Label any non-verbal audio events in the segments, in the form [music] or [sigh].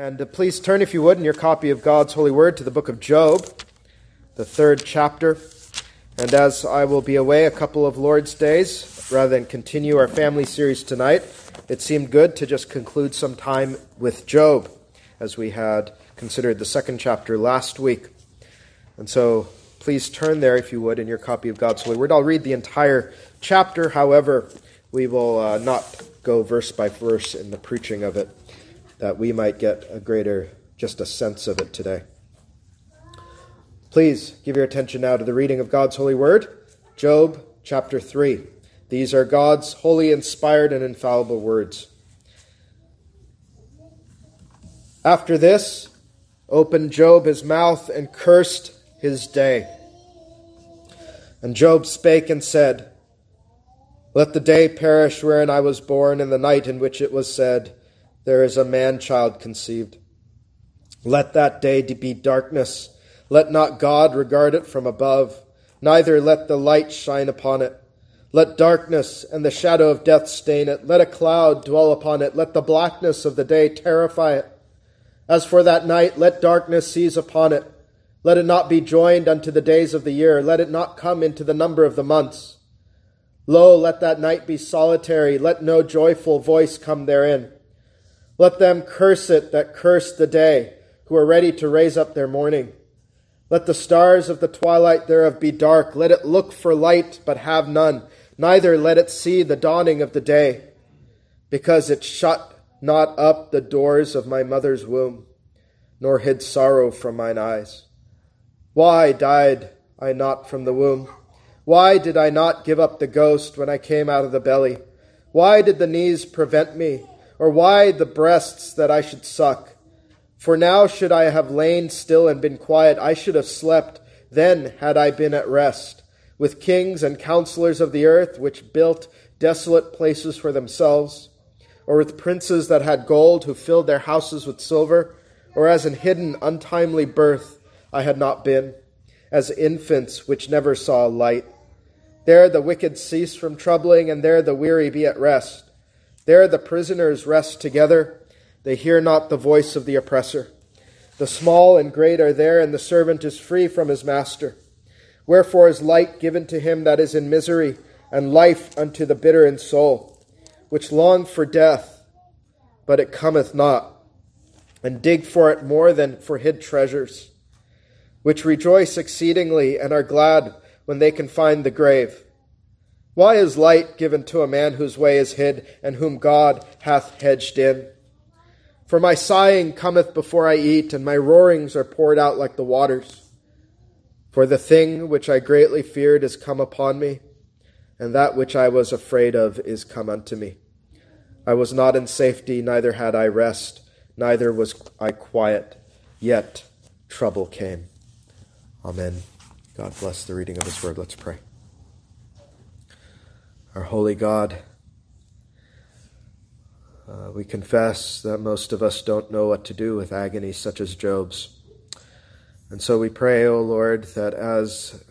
And uh, please turn, if you would, in your copy of God's holy word to the book of Job, the third chapter. And as I will be away a couple of Lord's days, rather than continue our family series tonight, it seemed good to just conclude some time with Job, as we had considered the second chapter last week. And so please turn there, if you would, in your copy of God's holy word. I'll read the entire chapter, however, we will uh, not go verse by verse in the preaching of it that we might get a greater, just a sense of it today. Please give your attention now to the reading of God's holy word, Job chapter 3. These are God's holy, inspired, and infallible words. After this, opened Job his mouth and cursed his day. And Job spake and said, Let the day perish wherein I was born, and the night in which it was said, there is a man child conceived. Let that day be darkness. Let not God regard it from above, neither let the light shine upon it. Let darkness and the shadow of death stain it. Let a cloud dwell upon it. Let the blackness of the day terrify it. As for that night, let darkness seize upon it. Let it not be joined unto the days of the year. Let it not come into the number of the months. Lo, let that night be solitary. Let no joyful voice come therein. Let them curse it that curse the day, who are ready to raise up their mourning. Let the stars of the twilight thereof be dark. Let it look for light, but have none. Neither let it see the dawning of the day, because it shut not up the doors of my mother's womb, nor hid sorrow from mine eyes. Why died I not from the womb? Why did I not give up the ghost when I came out of the belly? Why did the knees prevent me? Or why the breasts that I should suck? For now should I have lain still and been quiet, I should have slept, then had I been at rest, with kings and counselors of the earth, which built desolate places for themselves, or with princes that had gold, who filled their houses with silver, or as in hidden untimely birth I had not been, as infants which never saw light. There the wicked cease from troubling, and there the weary be at rest. There the prisoners rest together. They hear not the voice of the oppressor. The small and great are there, and the servant is free from his master. Wherefore is light given to him that is in misery, and life unto the bitter in soul, which long for death, but it cometh not, and dig for it more than for hid treasures, which rejoice exceedingly and are glad when they can find the grave why is light given to a man whose way is hid, and whom God hath hedged in? For my sighing cometh before I eat, and my roarings are poured out like the waters. For the thing which I greatly feared is come upon me, and that which I was afraid of is come unto me. I was not in safety, neither had I rest, neither was I quiet, yet trouble came. Amen. God bless the reading of his word. Let's pray our holy God. Uh, we confess that most of us don't know what to do with agony such as Job's. And so we pray, O Lord, that as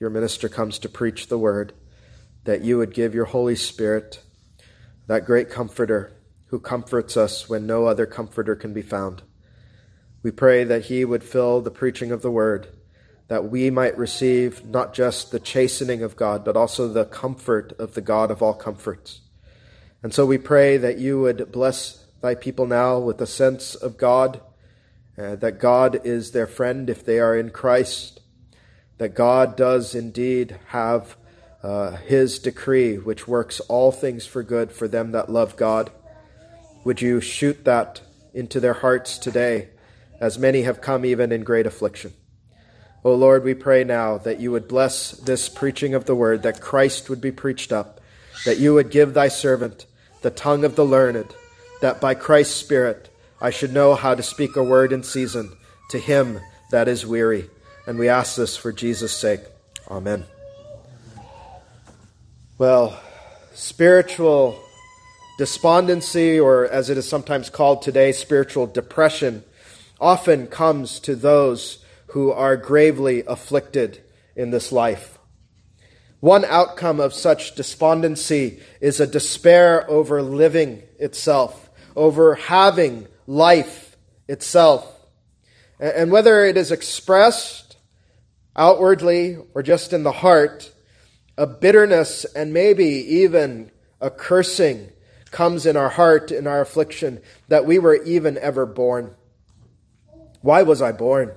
your minister comes to preach the word, that you would give your Holy Spirit, that great comforter who comforts us when no other comforter can be found. We pray that he would fill the preaching of the word that we might receive not just the chastening of God, but also the comfort of the God of all comforts. And so we pray that you would bless thy people now with a sense of God, uh, that God is their friend if they are in Christ, that God does indeed have uh, his decree, which works all things for good for them that love God. Would you shoot that into their hearts today, as many have come even in great affliction? O Lord, we pray now that you would bless this preaching of the word, that Christ would be preached up, that you would give thy servant the tongue of the learned, that by Christ's Spirit I should know how to speak a word in season to him that is weary. And we ask this for Jesus' sake. Amen. Well, spiritual despondency, or as it is sometimes called today, spiritual depression, often comes to those who are gravely afflicted in this life. One outcome of such despondency is a despair over living itself, over having life itself. And whether it is expressed outwardly or just in the heart, a bitterness and maybe even a cursing comes in our heart in our affliction that we were even ever born. Why was I born?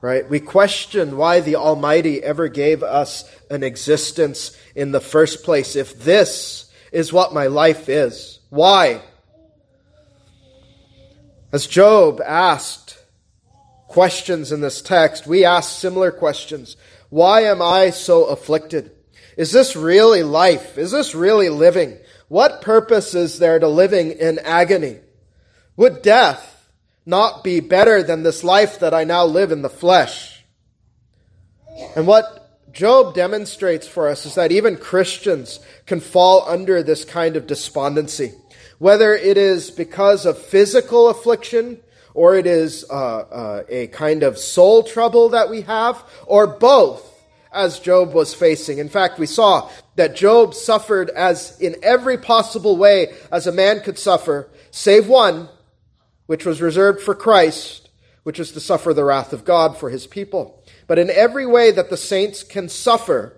Right? We question why the Almighty ever gave us an existence in the first place if this is what my life is. Why? As Job asked questions in this text, we ask similar questions. Why am I so afflicted? Is this really life? Is this really living? What purpose is there to living in agony? Would death not be better than this life that I now live in the flesh? And what Job demonstrates for us is that even Christians can fall under this kind of despondency. Whether it is because of physical affliction, or it is uh, uh, a kind of soul trouble that we have, or both as Job was facing. In fact, we saw that Job suffered as in every possible way as a man could suffer, save one, which was reserved for Christ, which is to suffer the wrath of God for his people. But in every way that the saints can suffer,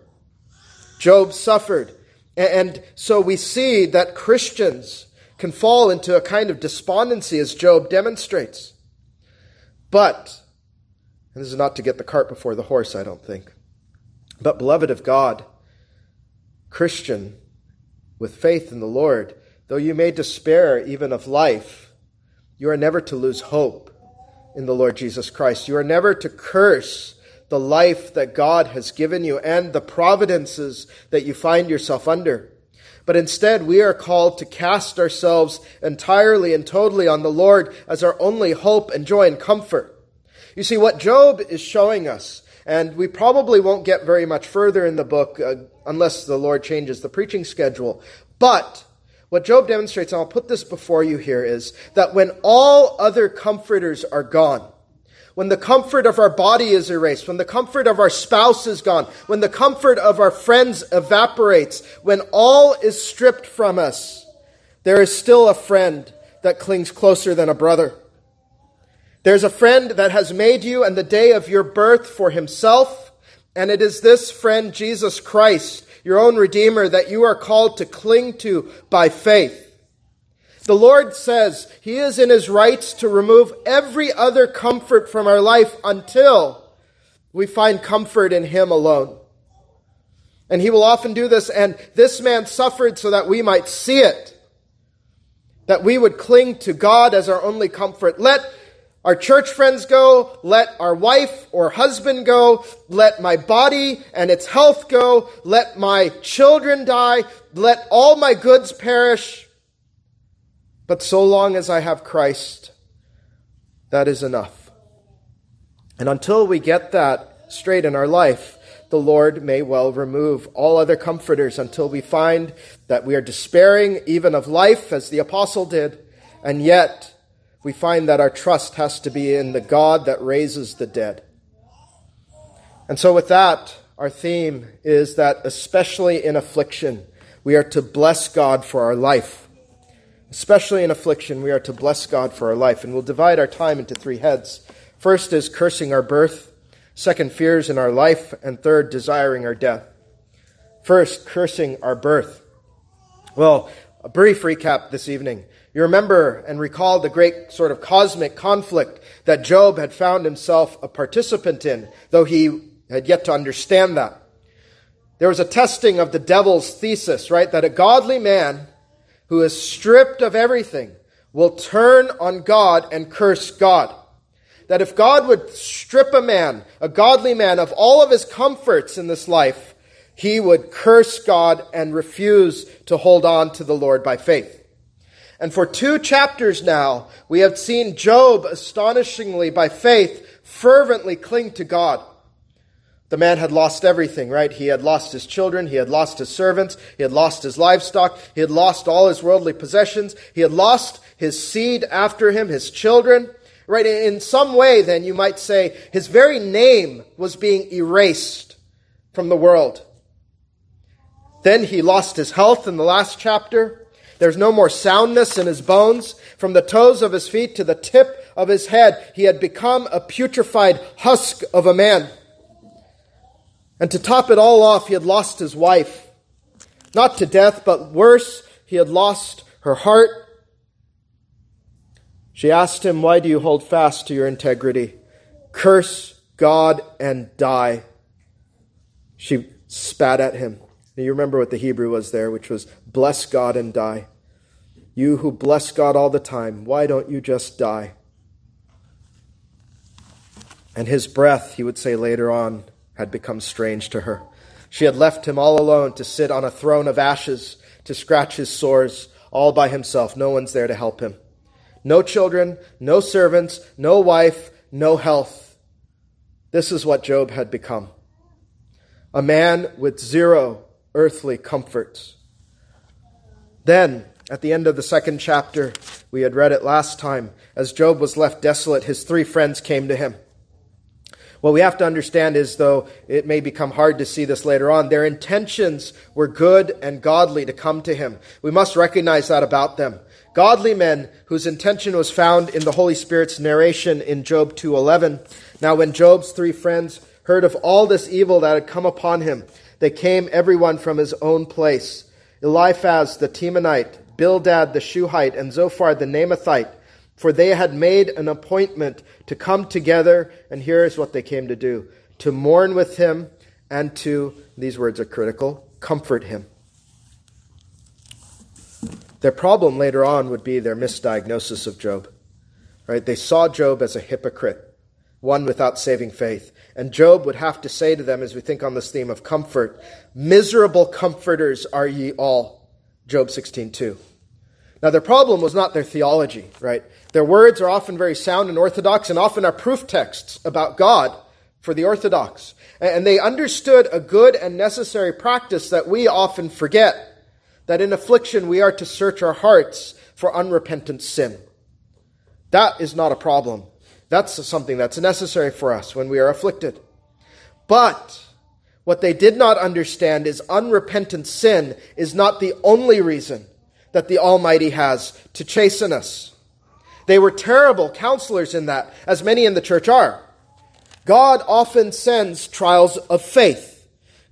Job suffered. And so we see that Christians can fall into a kind of despondency as Job demonstrates. But, and this is not to get the cart before the horse, I don't think. But, beloved of God, Christian, with faith in the Lord, though you may despair even of life, you are never to lose hope in the Lord Jesus Christ. You are never to curse the life that God has given you and the providences that you find yourself under. But instead, we are called to cast ourselves entirely and totally on the Lord as our only hope and joy and comfort. You see, what Job is showing us and we probably won't get very much further in the book uh, unless the Lord changes the preaching schedule. But what Job demonstrates, and I'll put this before you here, is that when all other comforters are gone, when the comfort of our body is erased, when the comfort of our spouse is gone, when the comfort of our friends evaporates, when all is stripped from us, there is still a friend that clings closer than a brother. There's a friend that has made you and the day of your birth for himself, and it is this friend, Jesus Christ, your own Redeemer, that you are called to cling to by faith. The Lord says He is in His rights to remove every other comfort from our life until we find comfort in Him alone. And He will often do this, and this man suffered so that we might see it. That we would cling to God as our only comfort. Let our church friends go, let our wife or husband go, let my body and its health go, let my children die, let all my goods perish. But so long as I have Christ, that is enough. And until we get that straight in our life, the Lord may well remove all other comforters until we find that we are despairing even of life, as the apostle did, and yet we find that our trust has to be in the God that raises the dead. And so, with that, our theme is that, especially in affliction, we are to bless God for our life. Especially in affliction, we are to bless God for our life. And we'll divide our time into three heads. First is cursing our birth, second, fears in our life, and third, desiring our death. First, cursing our birth. Well, a brief recap this evening. You remember and recall the great sort of cosmic conflict that Job had found himself a participant in, though he had yet to understand that. There was a testing of the devil's thesis, right? That a godly man who is stripped of everything will turn on God and curse God. That if God would strip a man, a godly man, of all of his comforts in this life, he would curse God and refuse to hold on to the Lord by faith. And for two chapters now, we have seen Job astonishingly, by faith, fervently cling to God. The man had lost everything, right? He had lost his children. He had lost his servants. He had lost his livestock. He had lost all his worldly possessions. He had lost his seed after him, his children. Right? In some way, then, you might say his very name was being erased from the world. Then he lost his health in the last chapter. There's no more soundness in his bones. From the toes of his feet to the tip of his head, he had become a putrefied husk of a man. And to top it all off, he had lost his wife. Not to death, but worse, he had lost her heart. She asked him, Why do you hold fast to your integrity? Curse God and die. She spat at him. And you remember what the Hebrew was there, which was bless God and die. You who bless God all the time, why don't you just die? And his breath, he would say later on, had become strange to her. She had left him all alone to sit on a throne of ashes, to scratch his sores, all by himself. No one's there to help him. No children, no servants, no wife, no health. This is what Job had become a man with zero earthly comforts. Then, at the end of the second chapter, we had read it last time, as Job was left desolate, his three friends came to him. What we have to understand is, though it may become hard to see this later on, their intentions were good and godly to come to him. We must recognize that about them. Godly men whose intention was found in the Holy Spirit's narration in Job 2:11. Now when Job's three friends heard of all this evil that had come upon him, they came everyone from his own place. Eliphaz the Temanite, Bildad the Shuhite, and Zophar the Naamathite for they had made an appointment to come together, and here's what they came to do to mourn with him and to, these words are critical, comfort him. Their problem later on would be their misdiagnosis of Job. Right? They saw Job as a hypocrite, one without saving faith. And Job would have to say to them, as we think on this theme of comfort, miserable comforters are ye all. Job 16:2. Now their problem was not their theology, right? Their words are often very sound and orthodox and often are proof texts about God for the orthodox. And they understood a good and necessary practice that we often forget that in affliction we are to search our hearts for unrepentant sin. That is not a problem. That's something that's necessary for us when we are afflicted. But what they did not understand is unrepentant sin is not the only reason that the Almighty has to chasten us. They were terrible counselors in that, as many in the church are. God often sends trials of faith.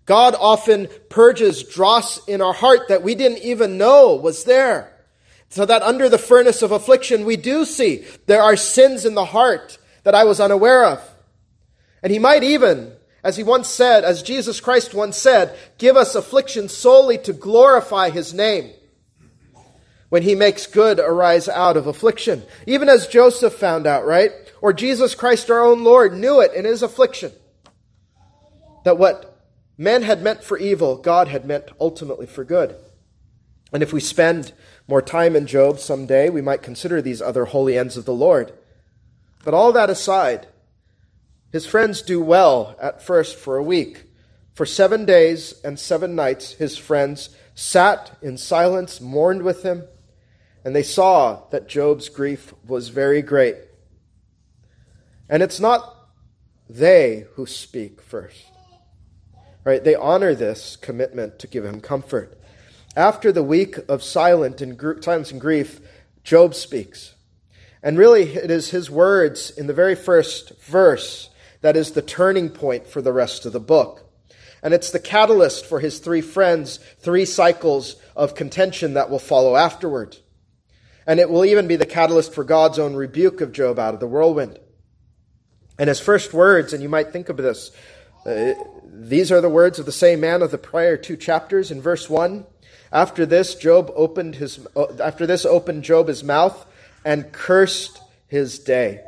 God often purges dross in our heart that we didn't even know was there. So that under the furnace of affliction, we do see there are sins in the heart that I was unaware of. And he might even, as he once said, as Jesus Christ once said, give us affliction solely to glorify his name when he makes good arise out of affliction. Even as Joseph found out, right? Or Jesus Christ our own Lord knew it in his affliction. That what men had meant for evil, God had meant ultimately for good. And if we spend more time in Job someday, we might consider these other holy ends of the Lord. But all that aside, his friends do well at first for a week. For seven days and seven nights, his friends sat in silence, mourned with him, and they saw that Job's grief was very great. And it's not they who speak first. Right? They honor this commitment to give him comfort. After the week of silent and gr- silence and grief, Job speaks. And really, it is his words in the very first verse that is the turning point for the rest of the book. And it's the catalyst for his three friends' three cycles of contention that will follow afterward. And it will even be the catalyst for God's own rebuke of Job out of the whirlwind. And his first words, and you might think of this, uh, these are the words of the same man of the prior two chapters in verse 1. After this, Job opened his, uh, after this opened Job his mouth and cursed his day,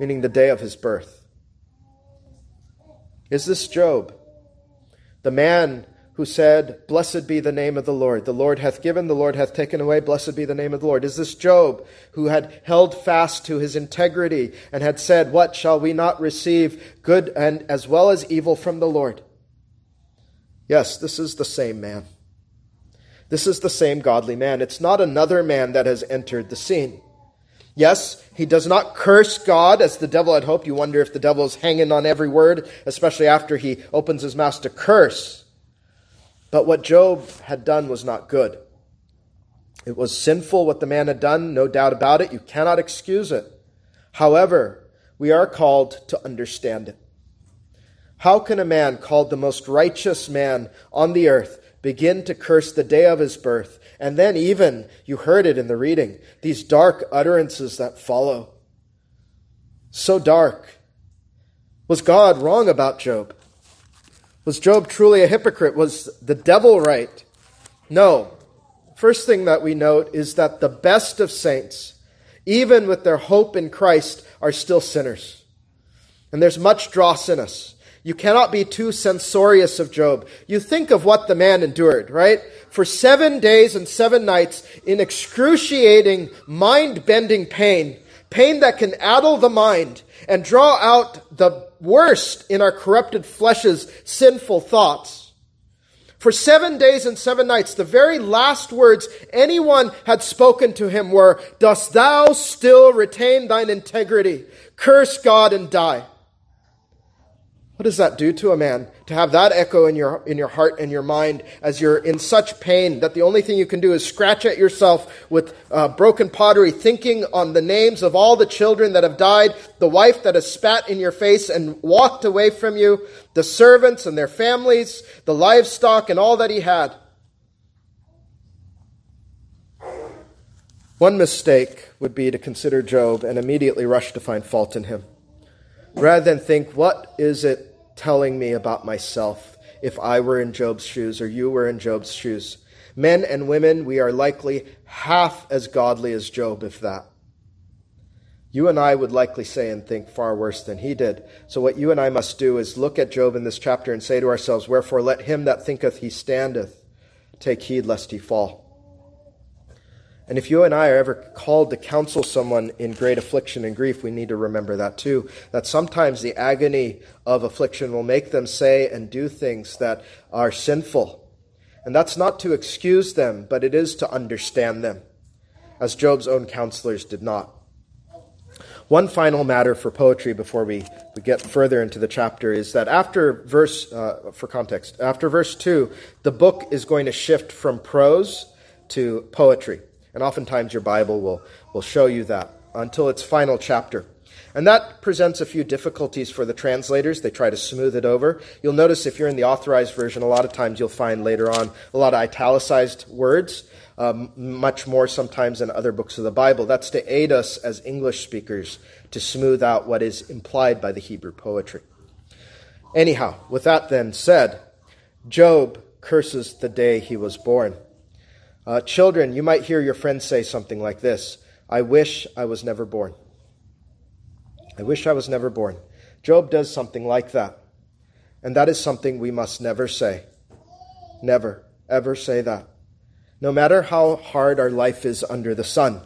meaning the day of his birth. Is this Job? The man who said, Blessed be the name of the Lord. The Lord hath given, the Lord hath taken away. Blessed be the name of the Lord. Is this Job who had held fast to his integrity and had said, What shall we not receive good and as well as evil from the Lord? Yes, this is the same man. This is the same godly man. It's not another man that has entered the scene. Yes, he does not curse God as the devil had hoped. You wonder if the devil is hanging on every word, especially after he opens his mouth to curse. But what Job had done was not good. It was sinful what the man had done, no doubt about it. You cannot excuse it. However, we are called to understand it. How can a man called the most righteous man on the earth begin to curse the day of his birth? And then, even, you heard it in the reading, these dark utterances that follow. So dark. Was God wrong about Job? Was Job truly a hypocrite? Was the devil right? No. First thing that we note is that the best of saints, even with their hope in Christ, are still sinners. And there's much dross in us. You cannot be too censorious of Job. You think of what the man endured, right? For seven days and seven nights in excruciating, mind bending pain, pain that can addle the mind and draw out the worst in our corrupted flesh's sinful thoughts. For seven days and seven nights, the very last words anyone had spoken to him were, Dost thou still retain thine integrity? Curse God and die. What does that do to a man to have that echo in your, in your heart and your mind as you're in such pain that the only thing you can do is scratch at yourself with uh, broken pottery, thinking on the names of all the children that have died, the wife that has spat in your face and walked away from you, the servants and their families, the livestock and all that he had? One mistake would be to consider Job and immediately rush to find fault in him rather than think, what is it telling me about myself if I were in Job's shoes or you were in Job's shoes? Men and women, we are likely half as godly as Job, if that. You and I would likely say and think far worse than he did. So, what you and I must do is look at Job in this chapter and say to ourselves, Wherefore let him that thinketh he standeth take heed lest he fall. And if you and I are ever called to counsel someone in great affliction and grief, we need to remember that too. That sometimes the agony of affliction will make them say and do things that are sinful. And that's not to excuse them, but it is to understand them, as Job's own counselors did not. One final matter for poetry before we, we get further into the chapter is that after verse, uh, for context, after verse 2, the book is going to shift from prose to poetry. And oftentimes your Bible will, will show you that until its final chapter. And that presents a few difficulties for the translators. They try to smooth it over. You'll notice if you're in the authorized version, a lot of times you'll find later on a lot of italicized words, um, much more sometimes than other books of the Bible. That's to aid us as English speakers to smooth out what is implied by the Hebrew poetry. Anyhow, with that then said, Job curses the day he was born. Uh, children, you might hear your friends say something like this I wish I was never born. I wish I was never born. Job does something like that. And that is something we must never say. Never, ever say that. No matter how hard our life is under the sun,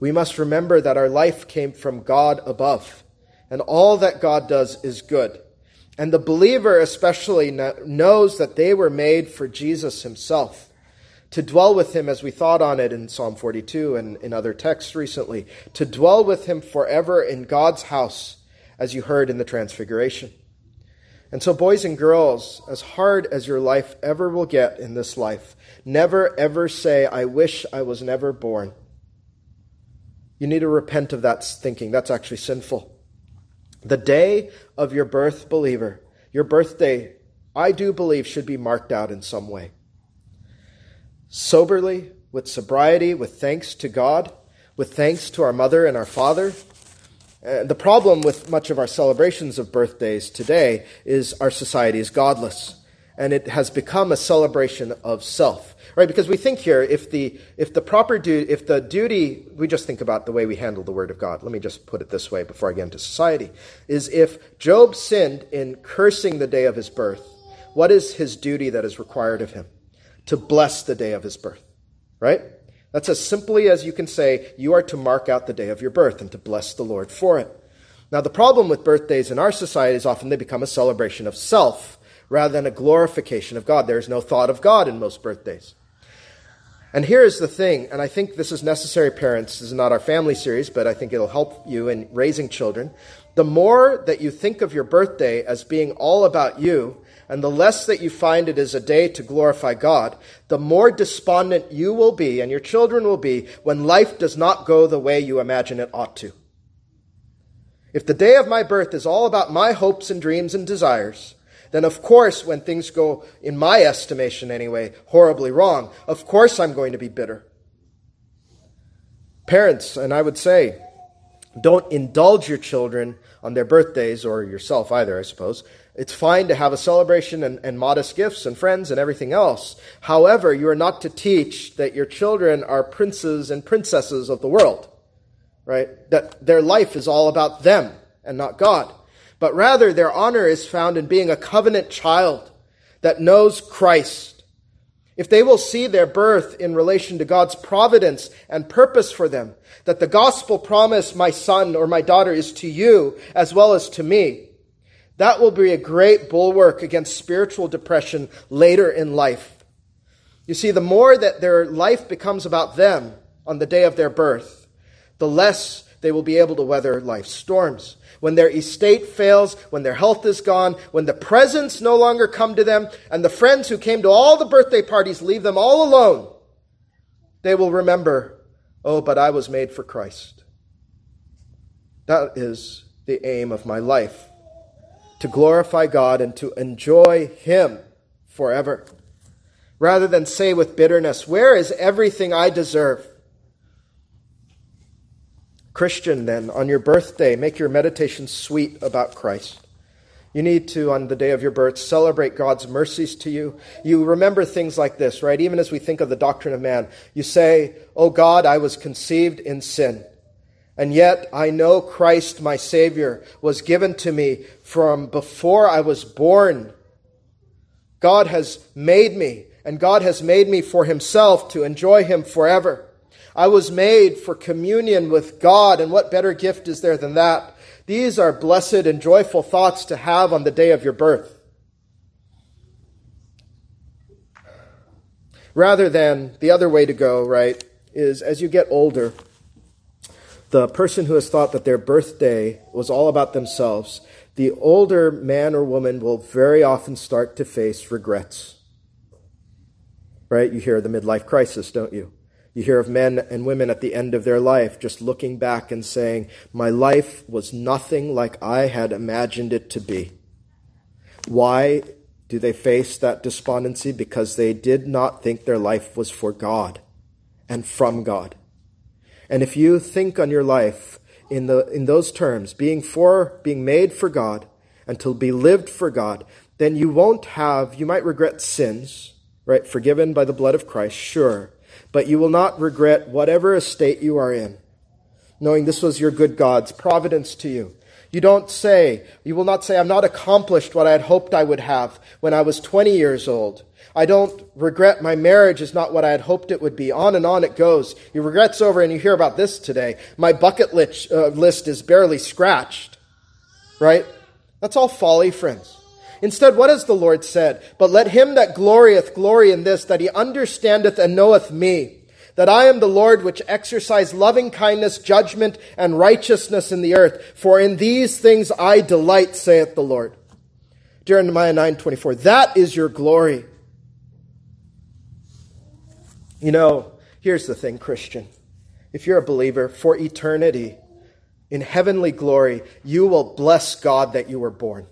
we must remember that our life came from God above, and all that God does is good. And the believer especially knows that they were made for Jesus himself to dwell with him as we thought on it in Psalm 42 and in other texts recently, to dwell with him forever in God's house, as you heard in the Transfiguration. And so, boys and girls, as hard as your life ever will get in this life, never ever say, I wish I was never born. You need to repent of that thinking. That's actually sinful. The day of your birth, believer, your birthday, I do believe, should be marked out in some way soberly, with sobriety, with thanks to God, with thanks to our mother and our father. Uh, the problem with much of our celebrations of birthdays today is our society is godless. And it has become a celebration of self, right? Because we think here, if the, if the proper duty, if the duty, we just think about the way we handle the word of God. Let me just put it this way before I get into society, is if Job sinned in cursing the day of his birth, what is his duty that is required of him? To bless the day of his birth, right? That's as simply as you can say, you are to mark out the day of your birth and to bless the Lord for it. Now, the problem with birthdays in our society is often they become a celebration of self rather than a glorification of God. There is no thought of God in most birthdays. And here is the thing, and I think this is necessary, parents. This is not our family series, but I think it'll help you in raising children. The more that you think of your birthday as being all about you, and the less that you find it is a day to glorify God, the more despondent you will be and your children will be when life does not go the way you imagine it ought to. If the day of my birth is all about my hopes and dreams and desires, then of course, when things go, in my estimation anyway, horribly wrong, of course I'm going to be bitter. Parents, and I would say, don't indulge your children on their birthdays, or yourself either, I suppose. It's fine to have a celebration and, and modest gifts and friends and everything else. However, you are not to teach that your children are princes and princesses of the world, right? That their life is all about them and not God but rather their honor is found in being a covenant child that knows Christ. If they will see their birth in relation to God's providence and purpose for them, that the gospel promise, my son or my daughter, is to you as well as to me, that will be a great bulwark against spiritual depression later in life. You see, the more that their life becomes about them on the day of their birth, the less they will be able to weather life's storms when their estate fails, when their health is gone, when the presents no longer come to them, and the friends who came to all the birthday parties leave them all alone, they will remember, oh, but I was made for Christ. That is the aim of my life to glorify God and to enjoy Him forever. Rather than say with bitterness, Where is everything I deserve? Christian, then, on your birthday, make your meditation sweet about Christ. You need to, on the day of your birth, celebrate God's mercies to you. You remember things like this, right? Even as we think of the doctrine of man, you say, Oh God, I was conceived in sin. And yet I know Christ, my Savior, was given to me from before I was born. God has made me, and God has made me for Himself to enjoy Him forever. I was made for communion with God, and what better gift is there than that? These are blessed and joyful thoughts to have on the day of your birth. Rather than the other way to go, right, is as you get older, the person who has thought that their birthday was all about themselves, the older man or woman will very often start to face regrets. Right? You hear the midlife crisis, don't you? You hear of men and women at the end of their life just looking back and saying, My life was nothing like I had imagined it to be. Why do they face that despondency? Because they did not think their life was for God and from God. And if you think on your life in, the, in those terms, being for, being made for God and to be lived for God, then you won't have, you might regret sins, right? Forgiven by the blood of Christ, sure but you will not regret whatever estate you are in, knowing this was your good God's providence to you. You don't say, you will not say, I'm not accomplished what I had hoped I would have when I was 20 years old. I don't regret my marriage is not what I had hoped it would be. On and on it goes. Your regret's over, and you hear about this today. My bucket list, uh, list is barely scratched. Right? That's all folly, friends. Instead, what has the Lord said? But let him that glorieth glory in this, that he understandeth and knoweth me, that I am the Lord which exercise loving kindness, judgment, and righteousness in the earth. For in these things I delight, saith the Lord. Jeremiah 9:24. That is your glory. You know, here's the thing, Christian. If you're a believer, for eternity, in heavenly glory, you will bless God that you were born.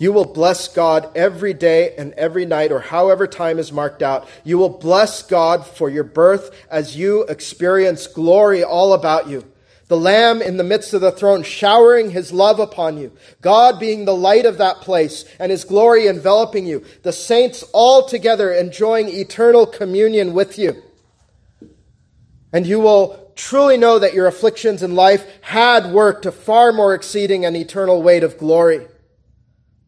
You will bless God every day and every night, or however time is marked out. You will bless God for your birth as you experience glory all about you. The Lamb in the midst of the throne showering his love upon you. God being the light of that place and his glory enveloping you. The saints all together enjoying eternal communion with you. And you will truly know that your afflictions in life had worked a far more exceeding and eternal weight of glory.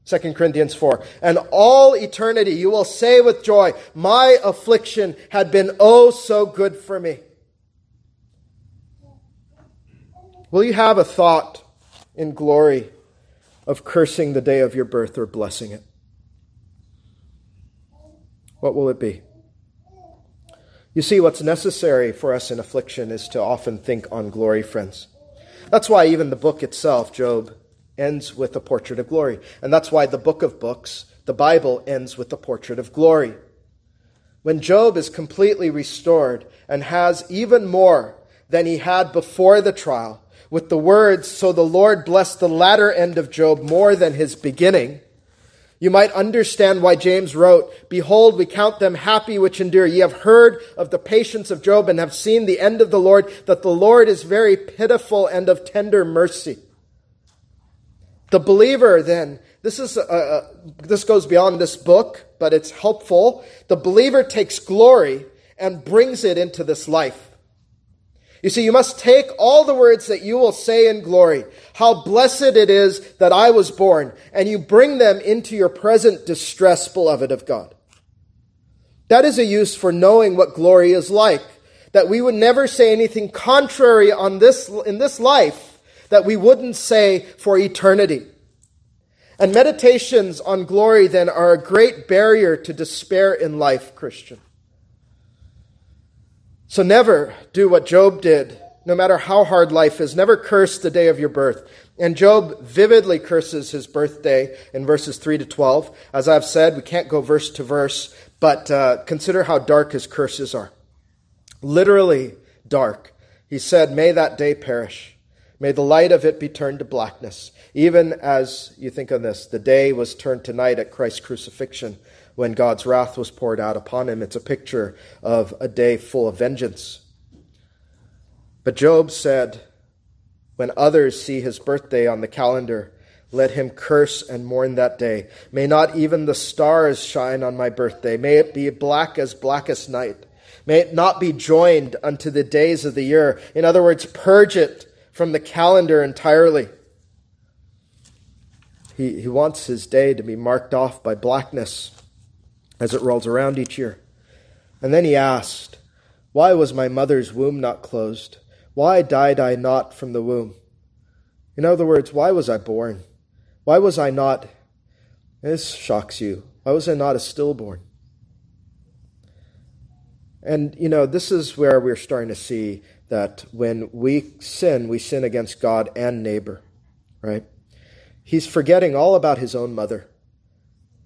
2 Corinthians 4. And all eternity you will say with joy, My affliction had been oh so good for me. Will you have a thought in glory of cursing the day of your birth or blessing it? What will it be? You see, what's necessary for us in affliction is to often think on glory, friends. That's why even the book itself, Job, ends with a portrait of glory. And that's why the book of books, the Bible, ends with a portrait of glory. When Job is completely restored and has even more than he had before the trial, with the words, So the Lord blessed the latter end of Job more than his beginning, you might understand why James wrote, Behold, we count them happy which endure. Ye have heard of the patience of Job and have seen the end of the Lord, that the Lord is very pitiful and of tender mercy. The believer then, this is, a, a, this goes beyond this book, but it's helpful. The believer takes glory and brings it into this life. You see, you must take all the words that you will say in glory, how blessed it is that I was born, and you bring them into your present distress, beloved of God. That is a use for knowing what glory is like. That we would never say anything contrary on this, in this life that we wouldn't say for eternity. And meditations on glory then are a great barrier to despair in life, Christian. So never do what Job did, no matter how hard life is. Never curse the day of your birth. And Job vividly curses his birthday in verses 3 to 12. As I've said, we can't go verse to verse, but uh, consider how dark his curses are. Literally dark. He said, May that day perish. May the light of it be turned to blackness. Even as you think of this, the day was turned to night at Christ's crucifixion when God's wrath was poured out upon him. It's a picture of a day full of vengeance. But Job said, when others see his birthday on the calendar, let him curse and mourn that day. May not even the stars shine on my birthday. May it be black as blackest night. May it not be joined unto the days of the year. In other words, purge it from the calendar entirely. He, he wants his day to be marked off by blackness as it rolls around each year. And then he asked, Why was my mother's womb not closed? Why died I not from the womb? In other words, why was I born? Why was I not, this shocks you, why was I not a stillborn? And, you know, this is where we're starting to see that when we sin, we sin against God and neighbor, right? He's forgetting all about his own mother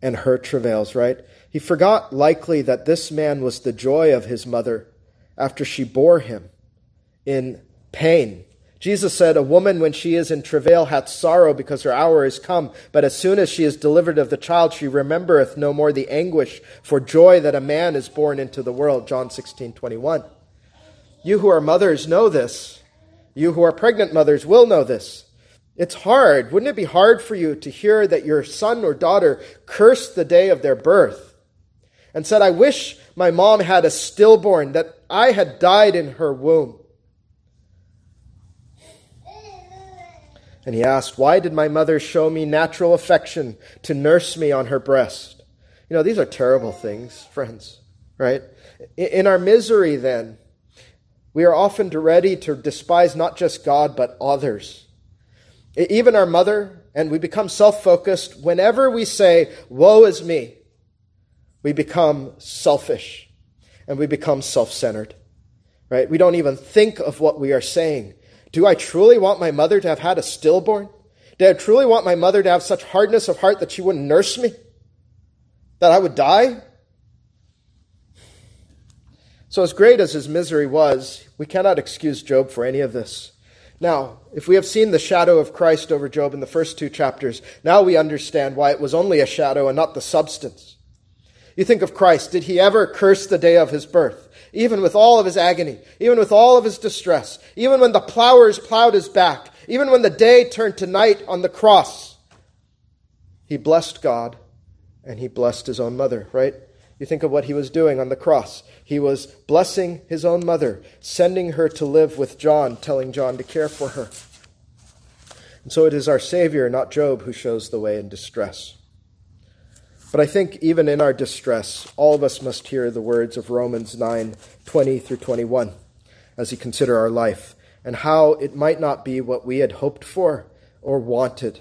and her travails, right? He forgot likely that this man was the joy of his mother after she bore him in pain. Jesus said, A woman, when she is in travail, hath sorrow because her hour is come. But as soon as she is delivered of the child, she remembereth no more the anguish for joy that a man is born into the world. John 16, 21. You who are mothers know this. You who are pregnant mothers will know this. It's hard. Wouldn't it be hard for you to hear that your son or daughter cursed the day of their birth? And said, I wish my mom had a stillborn, that I had died in her womb. And he asked, Why did my mother show me natural affection to nurse me on her breast? You know, these are terrible things, friends, right? In our misery, then, we are often ready to despise not just God, but others. Even our mother, and we become self focused whenever we say, Woe is me we become selfish and we become self centered, right? We don't even think of what we are saying. Do I truly want my mother to have had a stillborn? Do I truly want my mother to have such hardness of heart that she wouldn't nurse me? That I would die? So, as great as his misery was, we cannot excuse Job for any of this. Now, if we have seen the shadow of Christ over Job in the first two chapters, now we understand why it was only a shadow and not the substance. You think of Christ. Did he ever curse the day of his birth? Even with all of his agony, even with all of his distress, even when the plowers plowed his back, even when the day turned to night on the cross, he blessed God and he blessed his own mother, right? You think of what he was doing on the cross. He was blessing his own mother, sending her to live with John, telling John to care for her. And so it is our Savior, not Job, who shows the way in distress. But I think even in our distress, all of us must hear the words of Romans 9 20 through 21 as we consider our life and how it might not be what we had hoped for or wanted.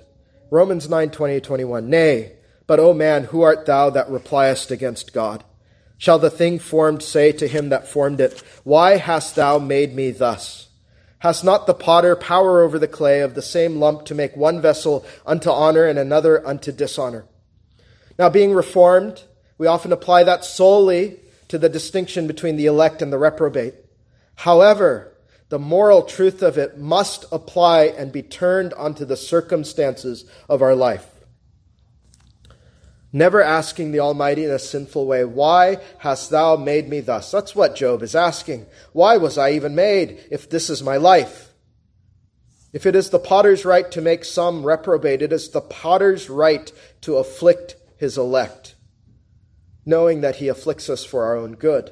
Romans 9 20 21. Nay, but O man, who art thou that repliest against God? Shall the thing formed say to him that formed it, Why hast thou made me thus? Has not the potter power over the clay of the same lump to make one vessel unto honor and another unto dishonor? Now, being reformed, we often apply that solely to the distinction between the elect and the reprobate. However, the moral truth of it must apply and be turned onto the circumstances of our life never asking the Almighty in a sinful way, Why hast thou made me thus? That's what Job is asking. Why was I even made if this is my life? If it is the potter's right to make some reprobate, it is the potter's right to afflict his elect, knowing that he afflicts us for our own good.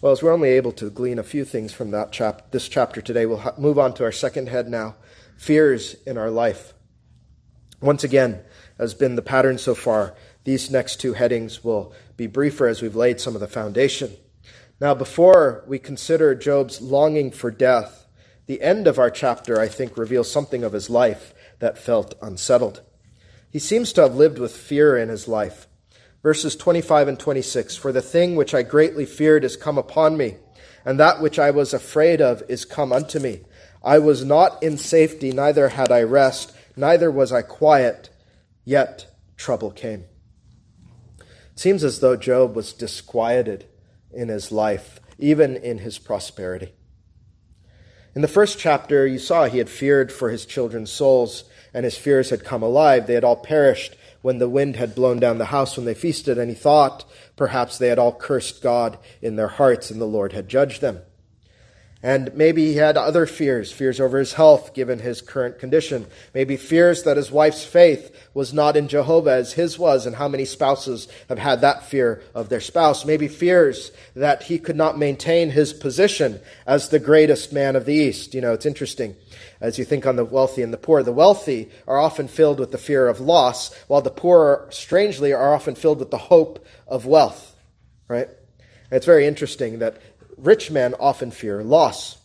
Well, as we're only able to glean a few things from that chap- this chapter today, we'll move on to our second head now fears in our life. Once again, has been the pattern so far. These next two headings will be briefer as we've laid some of the foundation. Now, before we consider Job's longing for death, the end of our chapter, I think, reveals something of his life that felt unsettled. He seems to have lived with fear in his life. Verses 25 and 26 For the thing which I greatly feared is come upon me, and that which I was afraid of is come unto me. I was not in safety, neither had I rest, neither was I quiet Yet trouble came. It seems as though Job was disquieted in his life, even in his prosperity. In the first chapter, you saw he had feared for his children's souls, and his fears had come alive. They had all perished when the wind had blown down the house when they feasted, and he thought perhaps they had all cursed God in their hearts, and the Lord had judged them. And maybe he had other fears, fears over his health given his current condition. Maybe fears that his wife's faith was not in Jehovah as his was, and how many spouses have had that fear of their spouse. Maybe fears that he could not maintain his position as the greatest man of the East. You know, it's interesting as you think on the wealthy and the poor. The wealthy are often filled with the fear of loss, while the poor, strangely, are often filled with the hope of wealth. Right? it's very interesting that rich men often fear loss.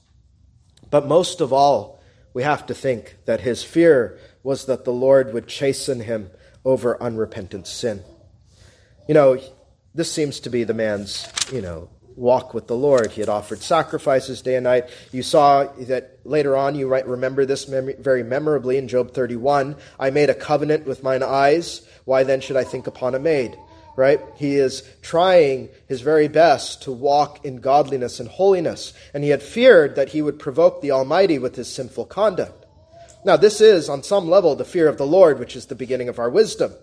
But most of all, we have to think that his fear was that the Lord would chasten him over unrepentant sin. You know, this seems to be the man's, you know, walk with the Lord. He had offered sacrifices day and night. You saw that later on, you might remember this very memorably in Job 31. I made a covenant with mine eyes. Why then should I think upon a maid? right? He is trying his very best to walk in godliness and holiness, and he had feared that he would provoke the Almighty with his sinful conduct. Now, this is, on some level, the fear of the Lord, which is the beginning of our wisdom.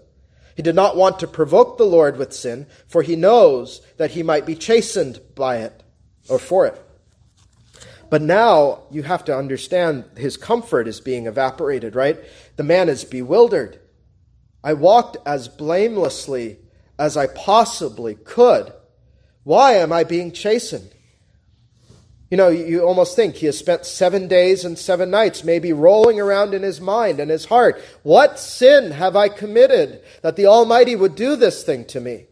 He did not want to provoke the Lord with sin, for he knows that he might be chastened by it or for it. But now you have to understand his comfort is being evaporated, right? The man is bewildered. I walked as blamelessly as I possibly could. Why am I being chastened? You know, you almost think he has spent seven days and seven nights, maybe rolling around in his mind and his heart. What sin have I committed that the Almighty would do this thing to me?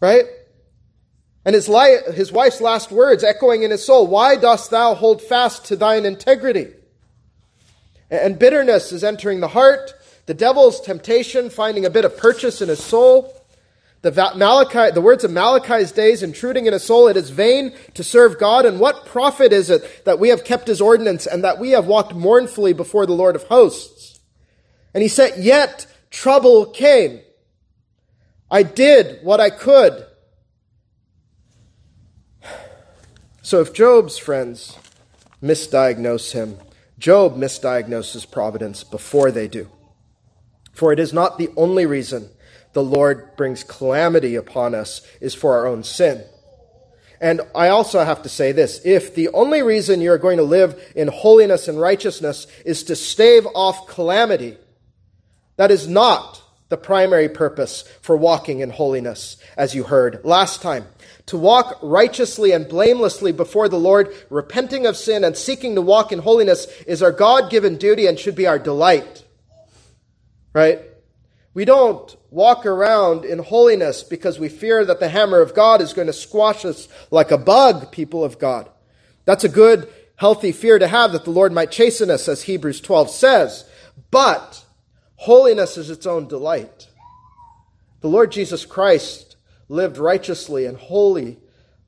Right? And his, li- his wife's last words echoing in his soul, Why dost thou hold fast to thine integrity? And bitterness is entering the heart. The devil's temptation, finding a bit of purchase in his soul. The, Malachi, the words of Malachi's days intruding in a soul, it is vain to serve God, and what profit is it that we have kept his ordinance and that we have walked mournfully before the Lord of hosts? And he said, Yet trouble came. I did what I could. So if Job's friends misdiagnose him, Job misdiagnoses providence before they do. For it is not the only reason the Lord brings calamity upon us is for our own sin. And I also have to say this if the only reason you're going to live in holiness and righteousness is to stave off calamity, that is not the primary purpose for walking in holiness, as you heard last time. To walk righteously and blamelessly before the Lord, repenting of sin and seeking to walk in holiness, is our God given duty and should be our delight right? We don't walk around in holiness because we fear that the hammer of God is going to squash us like a bug, people of God. That's a good, healthy fear to have that the Lord might chasten us, as Hebrews 12 says. But holiness is its own delight. The Lord Jesus Christ lived righteously and holy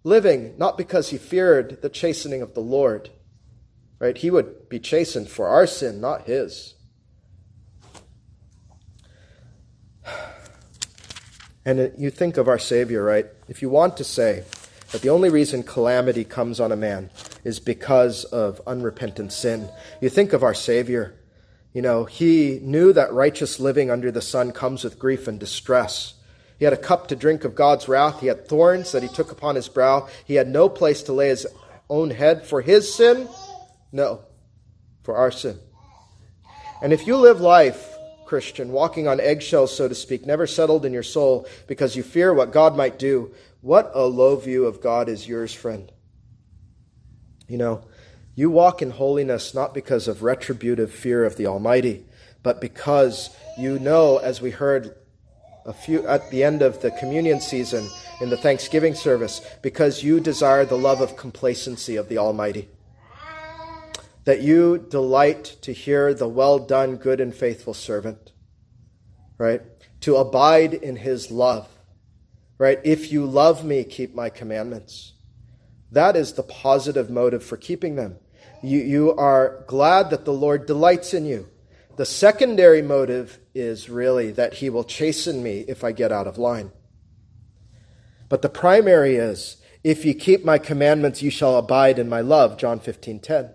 living not because he feared the chastening of the Lord. Right? He would be chastened for our sin, not his. And you think of our Savior, right? If you want to say that the only reason calamity comes on a man is because of unrepentant sin, you think of our Savior. You know, he knew that righteous living under the sun comes with grief and distress. He had a cup to drink of God's wrath. He had thorns that he took upon his brow. He had no place to lay his own head for his sin. No, for our sin. And if you live life, Christian, walking on eggshells, so to speak, never settled in your soul because you fear what God might do, what a low view of God is yours, friend. You know, you walk in holiness not because of retributive fear of the Almighty, but because you know, as we heard a few at the end of the communion season in the Thanksgiving service because you desire the love of complacency of the Almighty. That you delight to hear the well done, good and faithful servant, right? To abide in his love, right? If you love me, keep my commandments. That is the positive motive for keeping them. You, you are glad that the Lord delights in you. The secondary motive is really that he will chasten me if I get out of line. But the primary is, if you keep my commandments, you shall abide in my love, John 15, 10.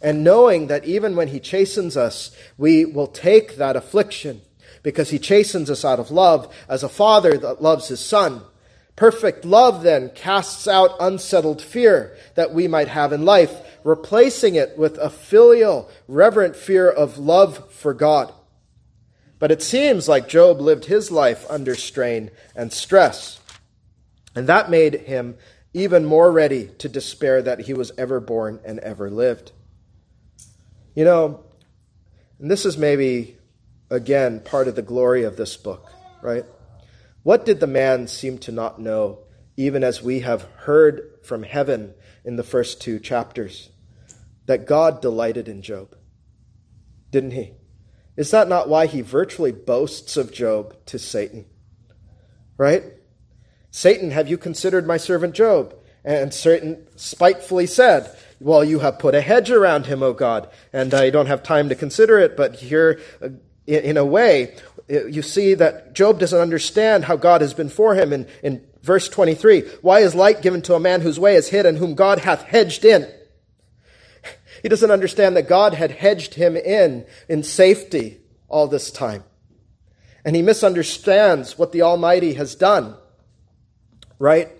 And knowing that even when he chastens us, we will take that affliction because he chastens us out of love as a father that loves his son. Perfect love then casts out unsettled fear that we might have in life replacing it with a filial, reverent fear of love for God. But it seems like Job lived his life under strain and stress. And that made him even more ready to despair that he was ever born and ever lived. You know, and this is maybe, again, part of the glory of this book, right? What did the man seem to not know, even as we have heard from heaven in the first two chapters that God delighted in Job. Didn't he? Is that not why he virtually boasts of Job to Satan? Right? Satan, have you considered my servant Job? And Satan spitefully said, Well, you have put a hedge around him, O God. And I don't have time to consider it, but here, uh, in a way, you see that Job doesn't understand how God has been for him in, in verse 23. Why is light given to a man whose way is hid and whom God hath hedged in? [laughs] He doesn't understand that God had hedged him in in safety all this time. And he misunderstands what the Almighty has done. Right?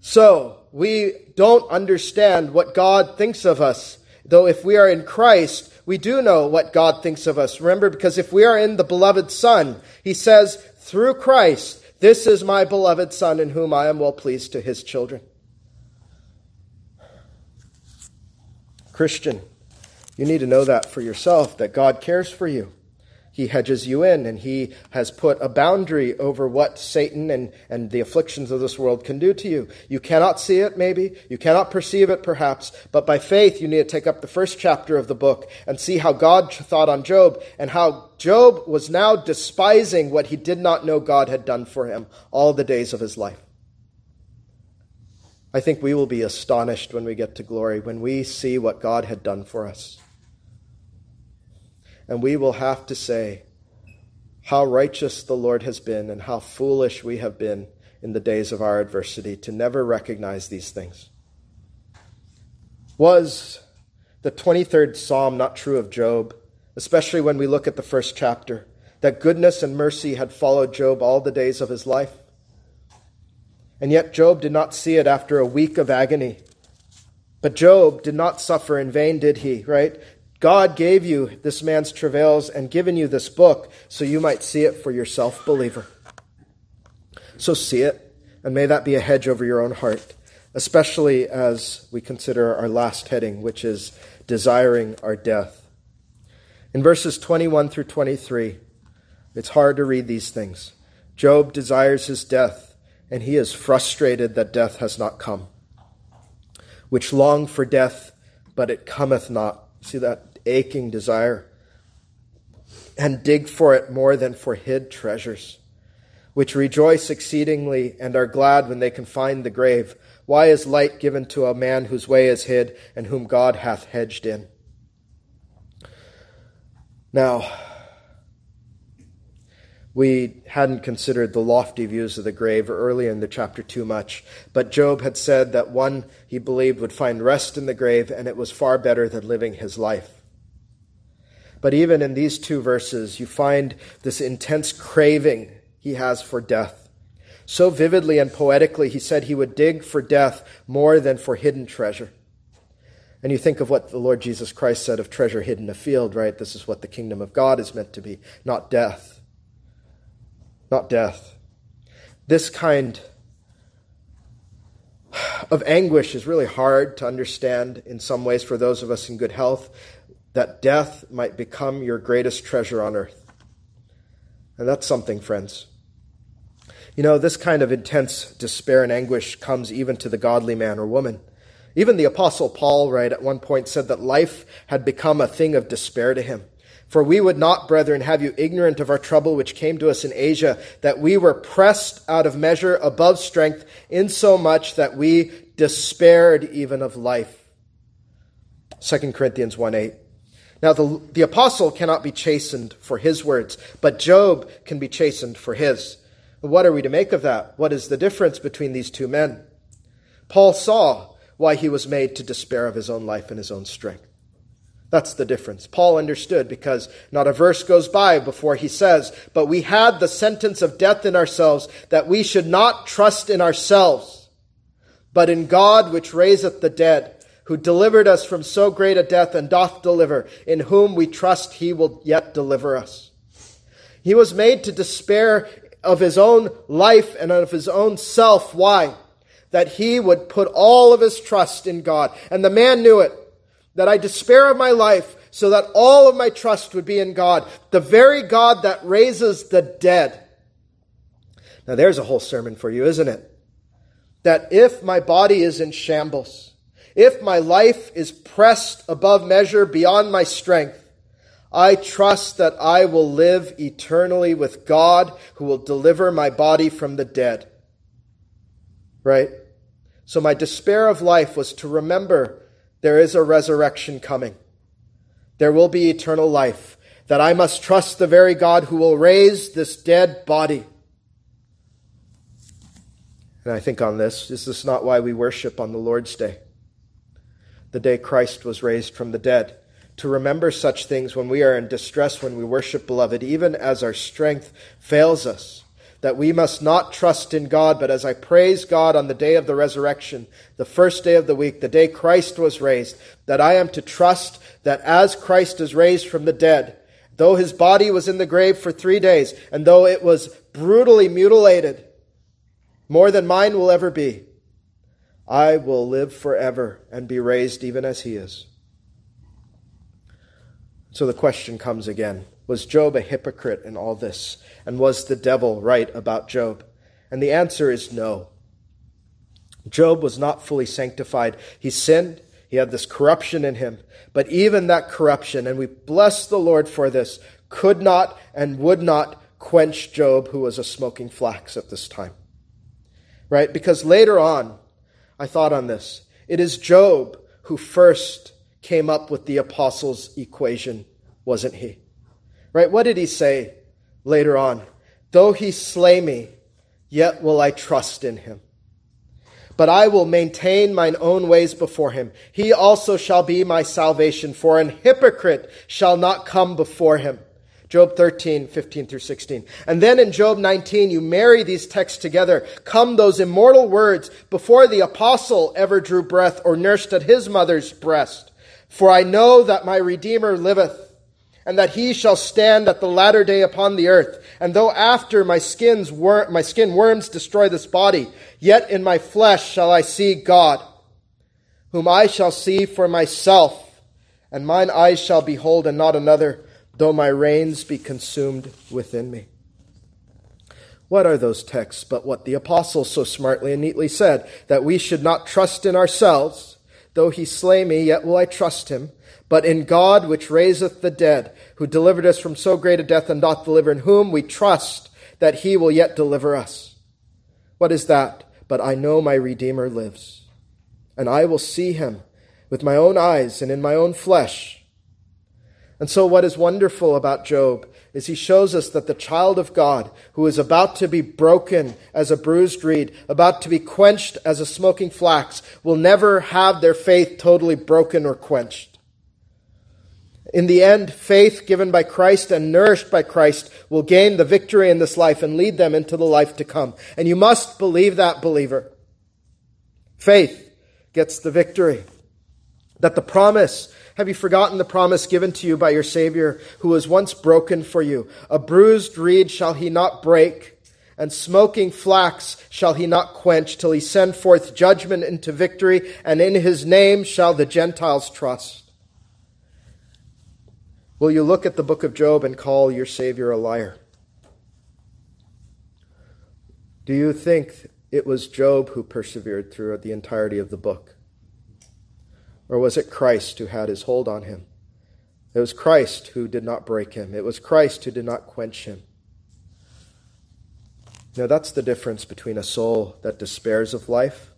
So, we don't understand what God thinks of us. Though if we are in Christ, we do know what God thinks of us. Remember, because if we are in the beloved Son, he says, through Christ, this is my beloved Son in whom I am well pleased to his children. Christian, you need to know that for yourself, that God cares for you. He hedges you in, and He has put a boundary over what Satan and, and the afflictions of this world can do to you. You cannot see it, maybe. You cannot perceive it, perhaps. But by faith, you need to take up the first chapter of the book and see how God thought on Job and how Job was now despising what he did not know God had done for him all the days of his life. I think we will be astonished when we get to glory, when we see what God had done for us. And we will have to say, how righteous the Lord has been and how foolish we have been in the days of our adversity to never recognize these things. Was the 23rd Psalm not true of Job, especially when we look at the first chapter, that goodness and mercy had followed Job all the days of his life? And yet Job did not see it after a week of agony. But Job did not suffer in vain, did he? Right? God gave you this man's travails and given you this book so you might see it for yourself, believer. So see it, and may that be a hedge over your own heart, especially as we consider our last heading, which is desiring our death. In verses 21 through 23, it's hard to read these things. Job desires his death and he is frustrated that death has not come. Which long for death, but it cometh not. See that aching desire. And dig for it more than for hid treasures. which rejoice exceedingly and are glad when they can find the grave. Why is light given to a man whose way is hid and whom God hath hedged in? Now, we hadn't considered the lofty views of the grave earlier in the chapter too much, but Job had said that one he believed would find rest in the grave, and it was far better than living his life. But even in these two verses, you find this intense craving he has for death. So vividly and poetically, he said he would dig for death more than for hidden treasure. And you think of what the Lord Jesus Christ said of treasure hidden a field, right? This is what the kingdom of God is meant to be, not death. Not death. This kind of anguish is really hard to understand in some ways for those of us in good health, that death might become your greatest treasure on earth. And that's something, friends. You know, this kind of intense despair and anguish comes even to the godly man or woman. Even the Apostle Paul, right, at one point said that life had become a thing of despair to him. For we would not, brethren, have you ignorant of our trouble which came to us in Asia, that we were pressed out of measure above strength, insomuch that we despaired even of life. 2 Corinthians 1 8. Now, the, the apostle cannot be chastened for his words, but Job can be chastened for his. What are we to make of that? What is the difference between these two men? Paul saw why he was made to despair of his own life and his own strength. That's the difference. Paul understood because not a verse goes by before he says, But we had the sentence of death in ourselves, that we should not trust in ourselves, but in God which raiseth the dead, who delivered us from so great a death and doth deliver, in whom we trust he will yet deliver us. He was made to despair of his own life and of his own self. Why? That he would put all of his trust in God. And the man knew it. That I despair of my life so that all of my trust would be in God, the very God that raises the dead. Now there's a whole sermon for you, isn't it? That if my body is in shambles, if my life is pressed above measure beyond my strength, I trust that I will live eternally with God who will deliver my body from the dead. Right? So my despair of life was to remember there is a resurrection coming. There will be eternal life. That I must trust the very God who will raise this dead body. And I think on this, is this not why we worship on the Lord's Day? The day Christ was raised from the dead to remember such things when we are in distress, when we worship, beloved, even as our strength fails us. That we must not trust in God, but as I praise God on the day of the resurrection, the first day of the week, the day Christ was raised, that I am to trust that as Christ is raised from the dead, though his body was in the grave for three days, and though it was brutally mutilated, more than mine will ever be, I will live forever and be raised even as he is. So the question comes again Was Job a hypocrite in all this? And was the devil right about Job? And the answer is no. Job was not fully sanctified. He sinned. He had this corruption in him. But even that corruption, and we bless the Lord for this, could not and would not quench Job, who was a smoking flax at this time. Right? Because later on, I thought on this. It is Job who first came up with the apostles' equation, wasn't he? Right? What did he say later on? Though he slay me, yet will I trust in him. But I will maintain mine own ways before him. He also shall be my salvation, for an hypocrite shall not come before him. Job 13, 15 through 16. And then in Job 19, you marry these texts together. Come those immortal words before the apostle ever drew breath or nursed at his mother's breast. For I know that my Redeemer liveth, and that he shall stand at the latter day upon the earth. And though after my skin's wor- my skin worms destroy this body, yet in my flesh shall I see God, whom I shall see for myself, and mine eyes shall behold and not another, though my reins be consumed within me. What are those texts but what the apostle so smartly and neatly said, that we should not trust in ourselves, Though he slay me, yet will I trust him. But in God, which raiseth the dead, who delivered us from so great a death and doth deliver, in whom we trust, that he will yet deliver us. What is that? But I know my Redeemer lives, and I will see him with my own eyes and in my own flesh. And so, what is wonderful about Job is he shows us that the child of God, who is about to be broken as a bruised reed, about to be quenched as a smoking flax, will never have their faith totally broken or quenched. In the end, faith given by Christ and nourished by Christ will gain the victory in this life and lead them into the life to come. And you must believe that, believer. Faith gets the victory. That the promise, have you forgotten the promise given to you by your Savior who was once broken for you? A bruised reed shall he not break, and smoking flax shall he not quench till he send forth judgment into victory, and in his name shall the Gentiles trust. Will you look at the book of Job and call your Savior a liar? Do you think it was Job who persevered throughout the entirety of the book? Or was it Christ who had his hold on him? It was Christ who did not break him. It was Christ who did not quench him. Now, that's the difference between a soul that despairs of life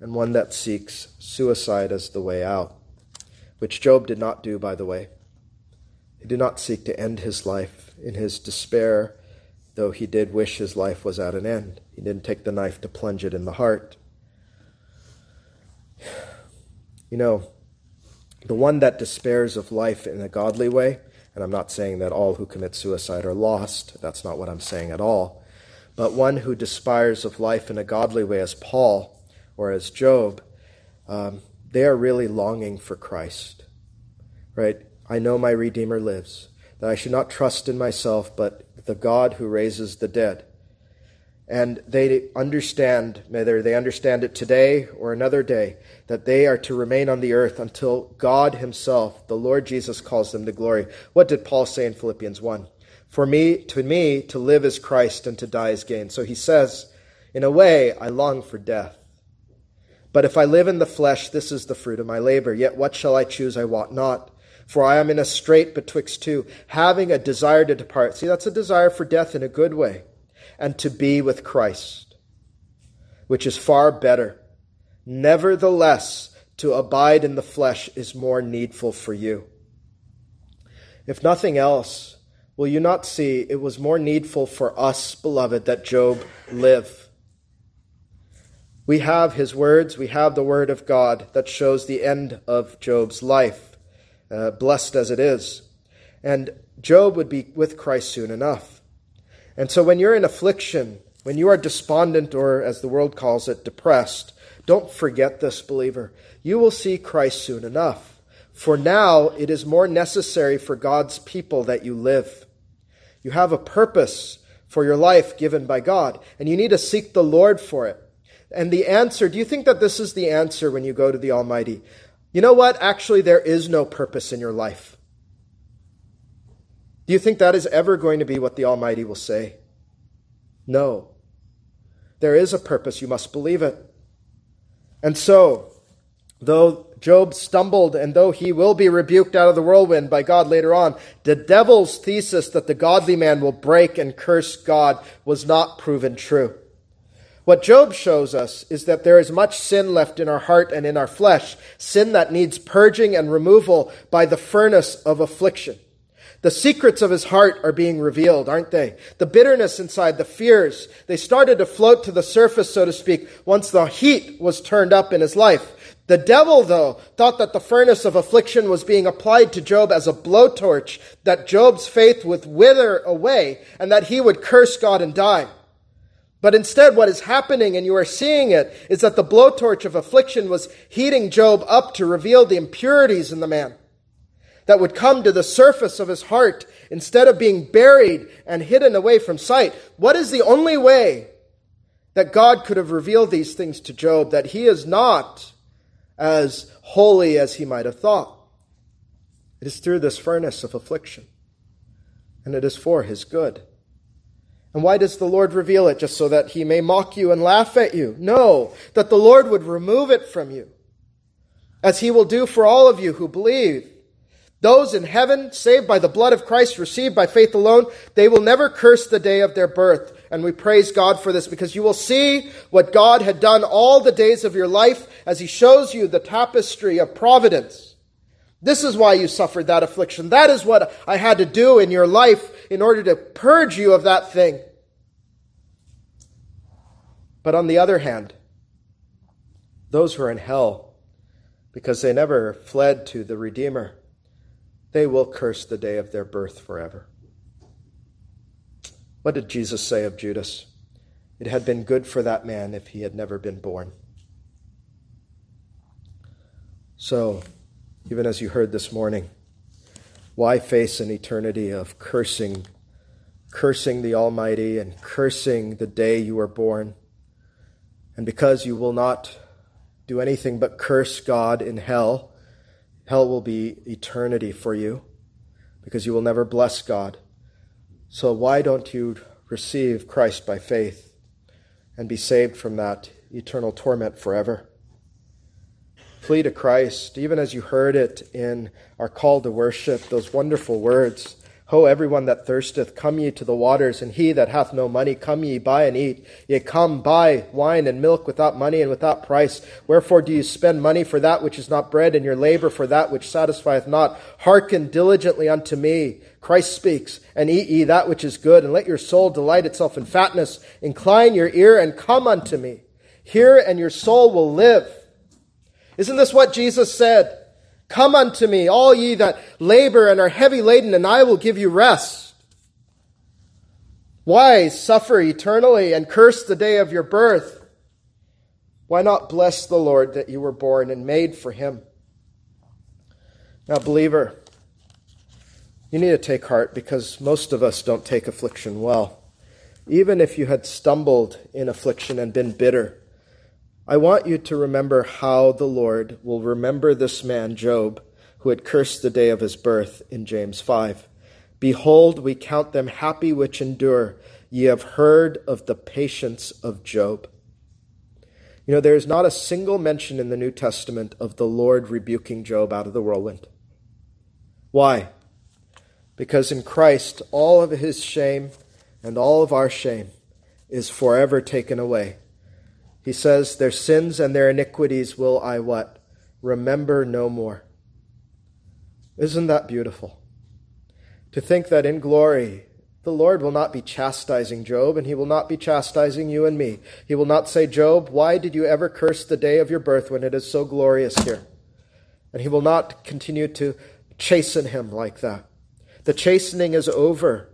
and one that seeks suicide as the way out, which Job did not do, by the way. He did not seek to end his life in his despair, though he did wish his life was at an end. He didn't take the knife to plunge it in the heart. You know, the one that despairs of life in a godly way, and I'm not saying that all who commit suicide are lost, that's not what I'm saying at all, but one who despairs of life in a godly way, as Paul or as Job, um, they are really longing for Christ. Right? I know my Redeemer lives, that I should not trust in myself, but the God who raises the dead and they understand, whether they understand it today or another day, that they are to remain on the earth until God Himself, the Lord Jesus, calls them to glory. What did Paul say in Philippians 1? For me, to me, to live is Christ and to die is gain. So he says, in a way, I long for death. But if I live in the flesh, this is the fruit of my labor. Yet what shall I choose? I wot not. For I am in a strait betwixt two, having a desire to depart. See, that's a desire for death in a good way and to be with Christ, which is far better. Nevertheless, to abide in the flesh is more needful for you. If nothing else, will you not see it was more needful for us, beloved, that Job live? We have his words, we have the word of God that shows the end of Job's life, uh, blessed as it is. And Job would be with Christ soon enough. And so when you're in affliction, when you are despondent, or as the world calls it, depressed, don't forget this, believer. You will see Christ soon enough. For now, it is more necessary for God's people that you live. You have a purpose for your life given by God, and you need to seek the Lord for it. And the answer, do you think that this is the answer when you go to the Almighty? You know what? Actually, there is no purpose in your life. Do you think that is ever going to be what the Almighty will say? No. There is a purpose. You must believe it. And so, though Job stumbled and though he will be rebuked out of the whirlwind by God later on, the devil's thesis that the godly man will break and curse God was not proven true. What Job shows us is that there is much sin left in our heart and in our flesh, sin that needs purging and removal by the furnace of affliction. The secrets of his heart are being revealed, aren't they? The bitterness inside, the fears, they started to float to the surface, so to speak, once the heat was turned up in his life. The devil, though, thought that the furnace of affliction was being applied to Job as a blowtorch, that Job's faith would wither away, and that he would curse God and die. But instead, what is happening, and you are seeing it, is that the blowtorch of affliction was heating Job up to reveal the impurities in the man that would come to the surface of his heart instead of being buried and hidden away from sight. What is the only way that God could have revealed these things to Job that he is not as holy as he might have thought? It is through this furnace of affliction, and it is for his good. And why does the Lord reveal it? Just so that he may mock you and laugh at you? No, that the Lord would remove it from you, as he will do for all of you who believe Those in heaven, saved by the blood of Christ, received by faith alone, they will never curse the day of their birth. And we praise God for this because you will see what God had done all the days of your life as He shows you the tapestry of providence. This is why you suffered that affliction. That is what I had to do in your life in order to purge you of that thing. But on the other hand, those who are in hell, because they never fled to the Redeemer, they will curse the day of their birth forever. What did Jesus say of Judas? It had been good for that man if he had never been born. So, even as you heard this morning, why face an eternity of cursing, cursing the Almighty and cursing the day you were born? And because you will not do anything but curse God in hell, Hell will be eternity for you because you will never bless God. So why don't you receive Christ by faith and be saved from that eternal torment forever? Flee to Christ, even as you heard it in our call to worship, those wonderful words. Ho, everyone that thirsteth, come ye to the waters, and he that hath no money, come ye, buy and eat. Ye come, buy wine and milk without money and without price. Wherefore do you spend money for that which is not bread, and your labor for that which satisfieth not? Hearken diligently unto me. Christ speaks, and eat ye that which is good, and let your soul delight itself in fatness. Incline your ear and come unto me. Hear, and your soul will live. Isn't this what Jesus said? Come unto me, all ye that labor and are heavy laden, and I will give you rest. Why suffer eternally and curse the day of your birth? Why not bless the Lord that you were born and made for him? Now, believer, you need to take heart because most of us don't take affliction well. Even if you had stumbled in affliction and been bitter, I want you to remember how the Lord will remember this man, Job, who had cursed the day of his birth in James 5. Behold, we count them happy which endure. Ye have heard of the patience of Job. You know, there is not a single mention in the New Testament of the Lord rebuking Job out of the whirlwind. Why? Because in Christ, all of his shame and all of our shame is forever taken away he says, Their sins and their iniquities will I what? Remember no more. Isn't that beautiful? To think that in glory, the Lord will not be chastising Job, and he will not be chastising you and me. He will not say, Job, why did you ever curse the day of your birth when it is so glorious here? And he will not continue to chasten him like that. The chastening is over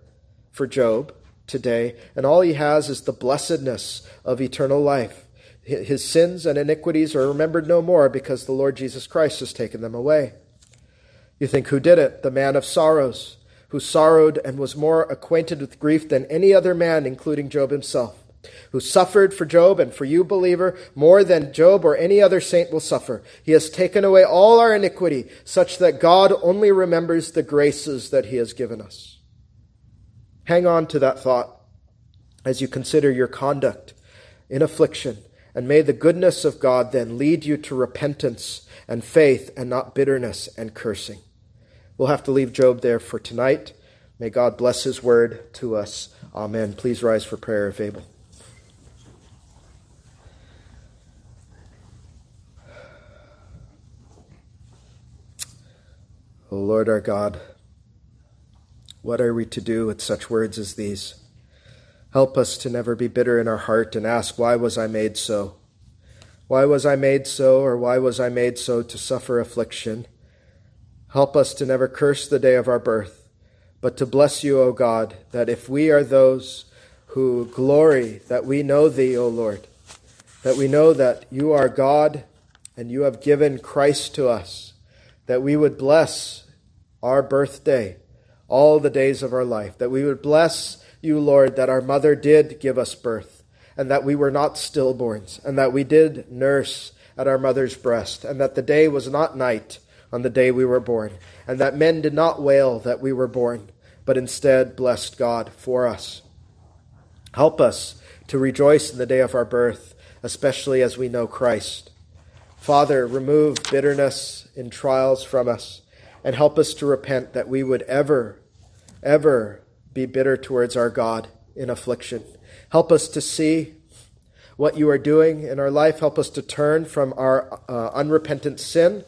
for Job today, and all he has is the blessedness of eternal life. His sins and iniquities are remembered no more because the Lord Jesus Christ has taken them away. You think, who did it? The man of sorrows, who sorrowed and was more acquainted with grief than any other man, including Job himself, who suffered for Job and for you, believer, more than Job or any other saint will suffer. He has taken away all our iniquity, such that God only remembers the graces that he has given us. Hang on to that thought as you consider your conduct in affliction and may the goodness of God then lead you to repentance and faith and not bitterness and cursing. We'll have to leave Job there for tonight. May God bless his word to us. Amen. Please rise for prayer if able. O Lord our God, what are we to do with such words as these? Help us to never be bitter in our heart and ask, Why was I made so? Why was I made so, or why was I made so to suffer affliction? Help us to never curse the day of our birth, but to bless you, O God, that if we are those who glory that we know Thee, O Lord, that we know that you are God and you have given Christ to us, that we would bless our birthday all the days of our life, that we would bless you, Lord, that our mother did give us birth, and that we were not stillborns, and that we did nurse at our mother's breast, and that the day was not night on the day we were born, and that men did not wail that we were born, but instead blessed God for us. Help us to rejoice in the day of our birth, especially as we know Christ. Father, remove bitterness in trials from us. and help us to repent that we would ever, ever be bitter towards our God in affliction. Help us to see what you are doing in our life. Help us to turn from our uh, unrepentant sin.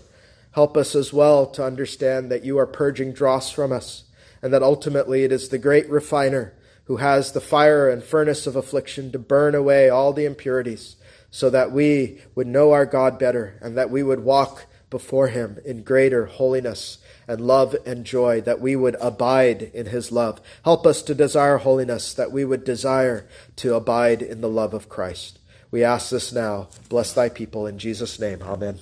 Help us as well to understand that you are purging dross from us, and that ultimately it is the great refiner who has the fire and furnace of affliction to burn away all the impurities, so that we would know our God better, and that we would walk before him in greater holiness and love and joy, that we would abide in his love. Help us to desire holiness, that we would desire to abide in the love of Christ. We ask this now. Bless thy people in Jesus' name. Amen.